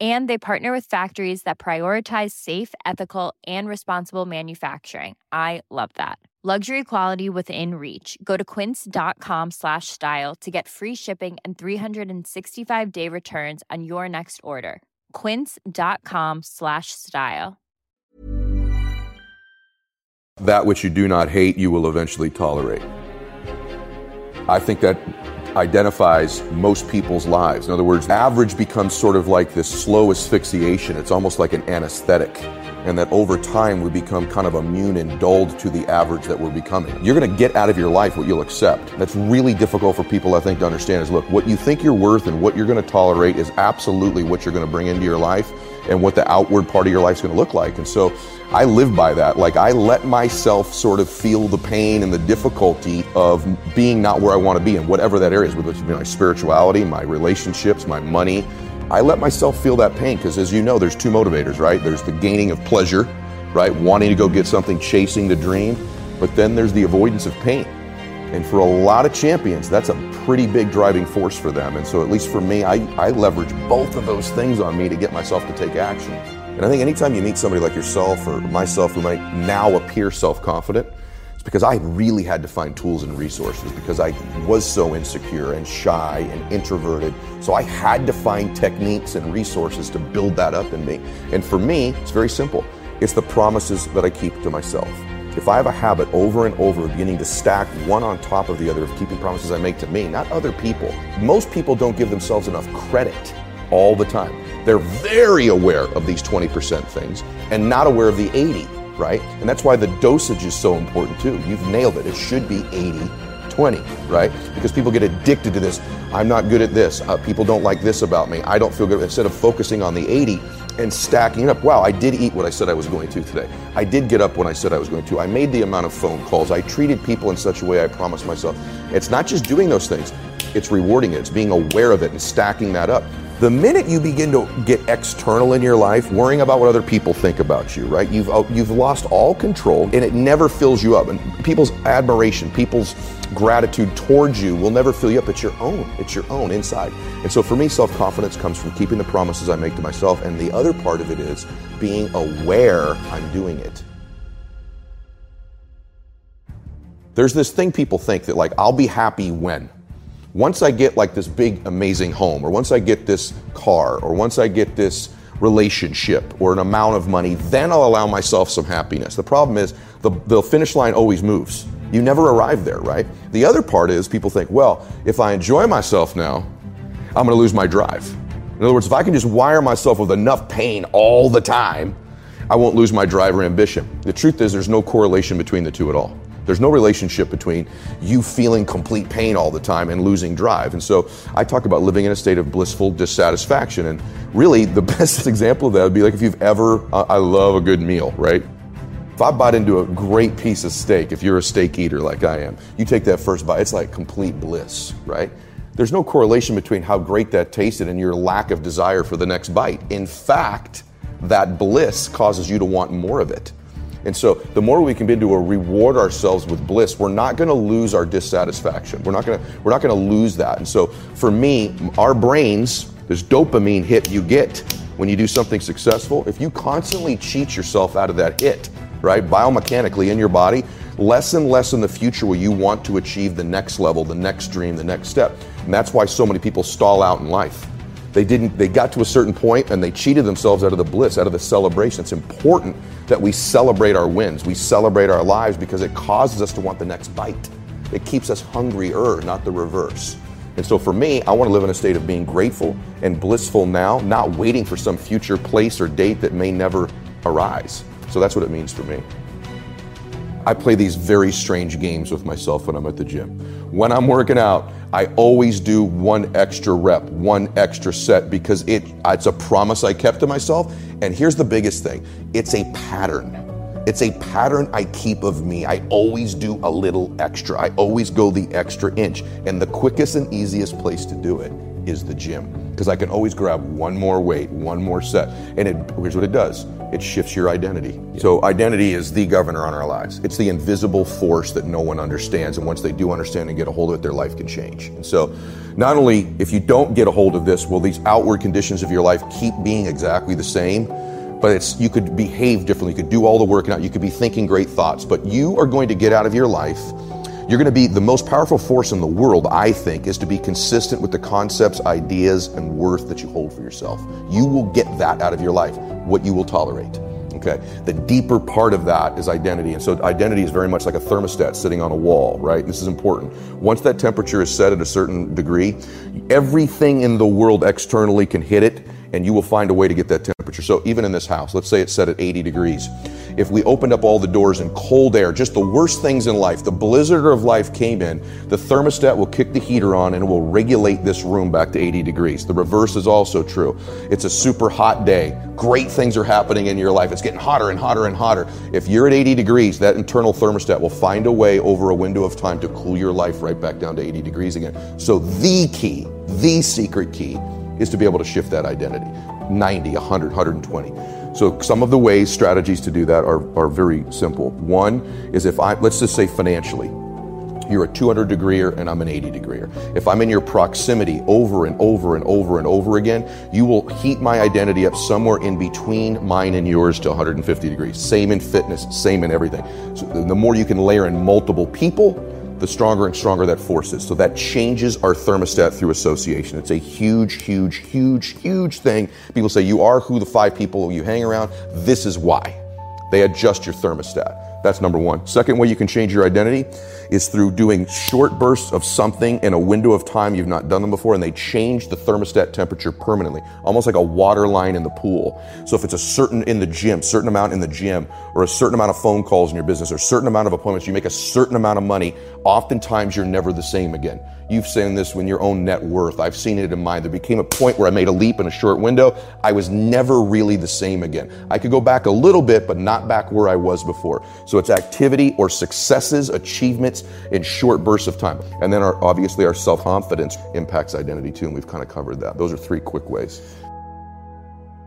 And they partner with factories that prioritize safe, ethical, and responsible manufacturing. I love that. Luxury quality within reach. Go to quince.com slash style to get free shipping and 365 day returns on your next order. Quince.com slash style. That which you do not hate, you will eventually tolerate. I think that identifies most people's lives. In other words, average becomes sort of like this slow asphyxiation. It's almost like an anesthetic. And that over time we become kind of immune and dulled to the average that we're becoming. You're going to get out of your life what you'll accept. That's really difficult for people, I think, to understand is look, what you think you're worth and what you're going to tolerate is absolutely what you're going to bring into your life and what the outward part of your life is going to look like. And so I live by that. Like I let myself sort of feel the pain and the difficulty of being not where I want to be in whatever that area is, whether it's my spirituality, my relationships, my money. I let myself feel that pain because as you know, there's two motivators, right? There's the gaining of pleasure, right? Wanting to go get something, chasing the dream. But then there's the avoidance of pain. And for a lot of champions, that's a pretty big driving force for them. And so, at least for me, I, I leverage both of those things on me to get myself to take action. And I think anytime you meet somebody like yourself or myself who might now appear self confident, it's because I really had to find tools and resources because I was so insecure and shy and introverted. So I had to find techniques and resources to build that up in me. And for me, it's very simple it's the promises that I keep to myself. If I have a habit over and over of beginning to stack one on top of the other of keeping promises I make to me, not other people, most people don't give themselves enough credit all the time. They're very aware of these 20% things and not aware of the 80, right? And that's why the dosage is so important too. You've nailed it. It should be 80 20, right? Because people get addicted to this. I'm not good at this. Uh, people don't like this about me. I don't feel good. Instead of focusing on the 80 and stacking it up, wow, I did eat what I said I was going to today. I did get up when I said I was going to. I made the amount of phone calls. I treated people in such a way I promised myself. It's not just doing those things, it's rewarding it. It's being aware of it and stacking that up. The minute you begin to get external in your life, worrying about what other people think about you, right? You've uh, you've lost all control, and it never fills you up. And people's admiration, people's gratitude towards you will never fill you up. It's your own. It's your own inside. And so for me, self-confidence comes from keeping the promises I make to myself, and the other part of it is being aware I'm doing it. There's this thing people think that like I'll be happy when once I get like this big, amazing home, or once I get this car, or once I get this relationship or an amount of money, then I'll allow myself some happiness. The problem is the, the finish line always moves. You never arrive there, right? The other part is people think, well, if I enjoy myself now, I'm going to lose my drive. In other words, if I can just wire myself with enough pain all the time, I won't lose my drive or ambition. The truth is, there's no correlation between the two at all. There's no relationship between you feeling complete pain all the time and losing drive. And so I talk about living in a state of blissful dissatisfaction. And really, the best example of that would be like if you've ever, uh, I love a good meal, right? If I bite into a great piece of steak, if you're a steak eater like I am, you take that first bite, it's like complete bliss, right? There's no correlation between how great that tasted and your lack of desire for the next bite. In fact, that bliss causes you to want more of it. And so the more we can begin to reward ourselves with bliss, we're not going to lose our dissatisfaction. We're not going to we're not going to lose that. And so for me, our brains, this dopamine hit you get when you do something successful, if you constantly cheat yourself out of that hit, right, biomechanically in your body, less and less in the future will you want to achieve the next level, the next dream, the next step. And that's why so many people stall out in life. They didn't they got to a certain point and they cheated themselves out of the bliss, out of the celebration. It's important that we celebrate our wins. We celebrate our lives because it causes us to want the next bite. It keeps us hungrier, not the reverse. And so for me, I want to live in a state of being grateful and blissful now, not waiting for some future place or date that may never arise. So that's what it means for me. I play these very strange games with myself when I'm at the gym. When I'm working out, I always do one extra rep, one extra set because it it's a promise I kept to myself. And here's the biggest thing. It's a pattern. It's a pattern I keep of me. I always do a little extra. I always go the extra inch. And the quickest and easiest place to do it is the gym because I can always grab one more weight, one more set. And it, here's what it does it shifts your identity. So, identity is the governor on our lives. It's the invisible force that no one understands. And once they do understand and get a hold of it, their life can change. And so, not only if you don't get a hold of this, will these outward conditions of your life keep being exactly the same? But it's you could behave differently. You could do all the work out. You could be thinking great thoughts. But you are going to get out of your life you're going to be the most powerful force in the world, I think, is to be consistent with the concepts, ideas, and worth that you hold for yourself. You will get that out of your life, what you will tolerate. Okay. The deeper part of that is identity. And so identity is very much like a thermostat sitting on a wall, right? This is important. Once that temperature is set at a certain degree, everything in the world externally can hit it and you will find a way to get that temperature. So even in this house, let's say it's set at 80 degrees if we opened up all the doors and cold air, just the worst things in life, the blizzard of life came in, the thermostat will kick the heater on and it will regulate this room back to 80 degrees. The reverse is also true. It's a super hot day. Great things are happening in your life. It's getting hotter and hotter and hotter. If you're at 80 degrees, that internal thermostat will find a way over a window of time to cool your life right back down to 80 degrees again. So the key, the secret key is to be able to shift that identity. 90, 100, 120. So some of the ways, strategies to do that are, are very simple. One is if I, let's just say financially, you're a 200 degreer and I'm an 80 degreer. If I'm in your proximity over and over and over and over again, you will heat my identity up somewhere in between mine and yours to 150 degrees. Same in fitness, same in everything. So the more you can layer in multiple people, the stronger and stronger that force is. So that changes our thermostat through association. It's a huge, huge, huge, huge thing. People say you are who the five people you hang around. This is why. They adjust your thermostat. That's number one. Second way you can change your identity is through doing short bursts of something in a window of time you've not done them before, and they change the thermostat temperature permanently, almost like a water line in the pool. So if it's a certain in the gym, certain amount in the gym, or a certain amount of phone calls in your business, or certain amount of appointments, you make a certain amount of money, oftentimes you're never the same again. You've seen this in your own net worth. I've seen it in mine. There became a point where I made a leap in a short window. I was never really the same again. I could go back a little bit, but not back where I was before. So it's activity or successes, achievements in short bursts of time. And then our, obviously our self confidence impacts identity too. And we've kind of covered that. Those are three quick ways.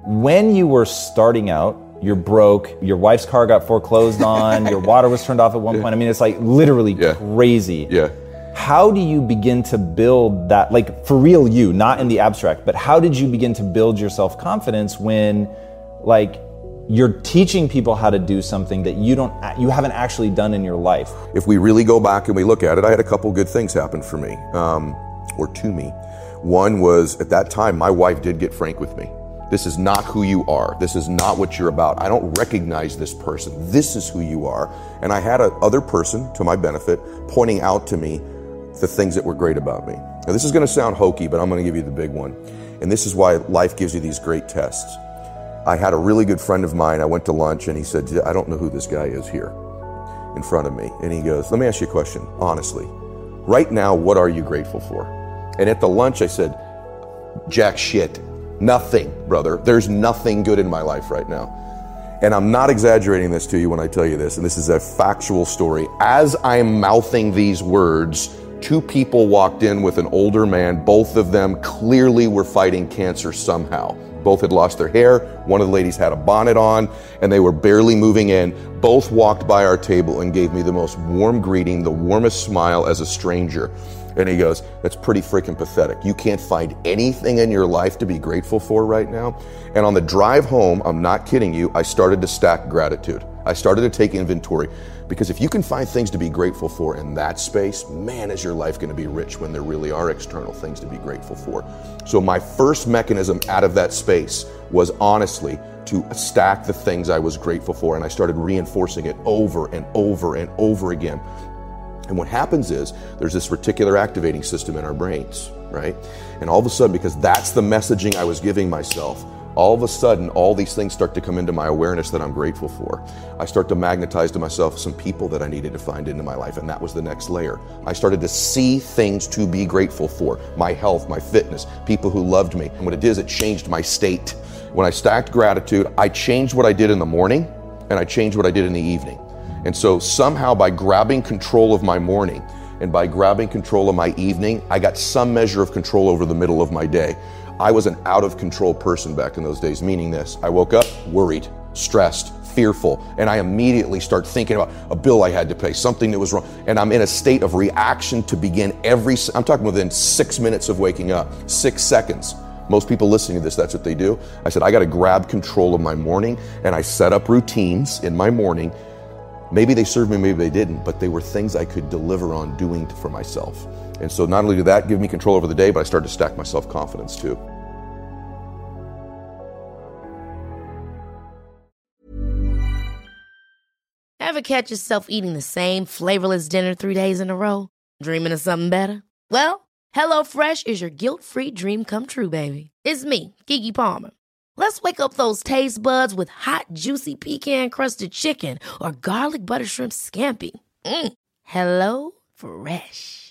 When you were starting out, you're broke, your wife's car got foreclosed on, your water was turned off at one point. I mean, it's like literally Yeah. crazy. Yeah. How do you begin to build that, like for real you, not in the abstract, but how did you begin to build your self confidence when, like, you're teaching people how to do something that you don't, you haven't actually done in your life? if we really go back and we look at it, I had a couple good things happen for me, um, or to me. One was at that time, my wife did get frank with me. This is not who you are. This is not what you're about. I don't recognize this person. This is who you are. And I had a other person, to my benefit, pointing out to me the things that were great about me. Now, this is going to sound hokey, but I'm going to give you the big one. And this is why life gives you these great tests. I had a really good friend of mine. I went to lunch and he said, I don't know who this guy is here in front of me. And he goes, Let me ask you a question, honestly. Right now, what are you grateful for? And at the lunch, I said, Jack shit. Nothing, brother. There's nothing good in my life right now. And I'm not exaggerating this to you when I tell you this, and this is a factual story. As I'm mouthing these words, two people walked in with an older man. Both of them clearly were fighting cancer somehow. Both had lost their hair. One of the ladies had a bonnet on, and they were barely moving in. Both walked by our table and gave me the most warm greeting, the warmest smile as a stranger. And he goes, That's pretty freaking pathetic. You can't find anything in your life to be grateful for right now. And on the drive home, I'm not kidding you, I started to stack gratitude. I started to take inventory because if you can find things to be grateful for in that space, man, is your life going to be rich when there really are external things to be grateful for. So, my first mechanism out of that space was honestly to stack the things I was grateful for, and I started reinforcing it over and over and over again. And what happens is there's this reticular activating system in our brains, right? And all of a sudden, because that's the messaging I was giving myself, all of a sudden, all these things start to come into my awareness that I'm grateful for. I start to magnetize to myself some people that I needed to find into my life, and that was the next layer. I started to see things to be grateful for my health, my fitness, people who loved me. And what it is it changed my state. When I stacked gratitude, I changed what I did in the morning and I changed what I did in the evening. And so, somehow, by grabbing control of my morning and by grabbing control of my evening, I got some measure of control over the middle of my day. I was an out of control person back in those days, meaning this I woke up worried, stressed, fearful, and I immediately start thinking about a bill I had to pay, something that was wrong, and I'm in a state of reaction to begin every, I'm talking within six minutes of waking up, six seconds. Most people listening to this, that's what they do. I said, I got to grab control of my morning, and I set up routines in my morning. Maybe they served me, maybe they didn't, but they were things I could deliver on doing for myself. And so not only did that give me control over the day, but I started to stack my self confidence too. Ever catch yourself eating the same flavorless dinner three days in a row? Dreaming of something better? Well, HelloFresh is your guilt free dream come true, baby. It's me, Keke Palmer. Let's wake up those taste buds with hot, juicy pecan crusted chicken or garlic butter shrimp scampi. Mm. Hello Fresh.